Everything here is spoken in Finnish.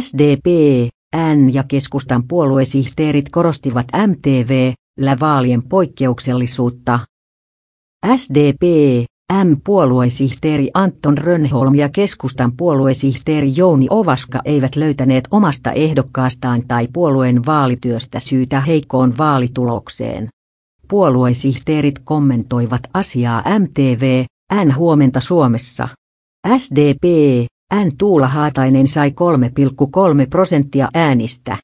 SDP, N ja keskustan puoluesihteerit korostivat MTV, vaalien poikkeuksellisuutta. SDP, M-puoluesihteeri Anton Rönholm ja keskustan puoluesihteeri Jouni Ovaska eivät löytäneet omasta ehdokkaastaan tai puolueen vaalityöstä syytä heikkoon vaalitulokseen. Puoluesihteerit kommentoivat asiaa MTV, N huomenta Suomessa. SDP, N Tuula Haatainen sai 3,3 prosenttia äänistä.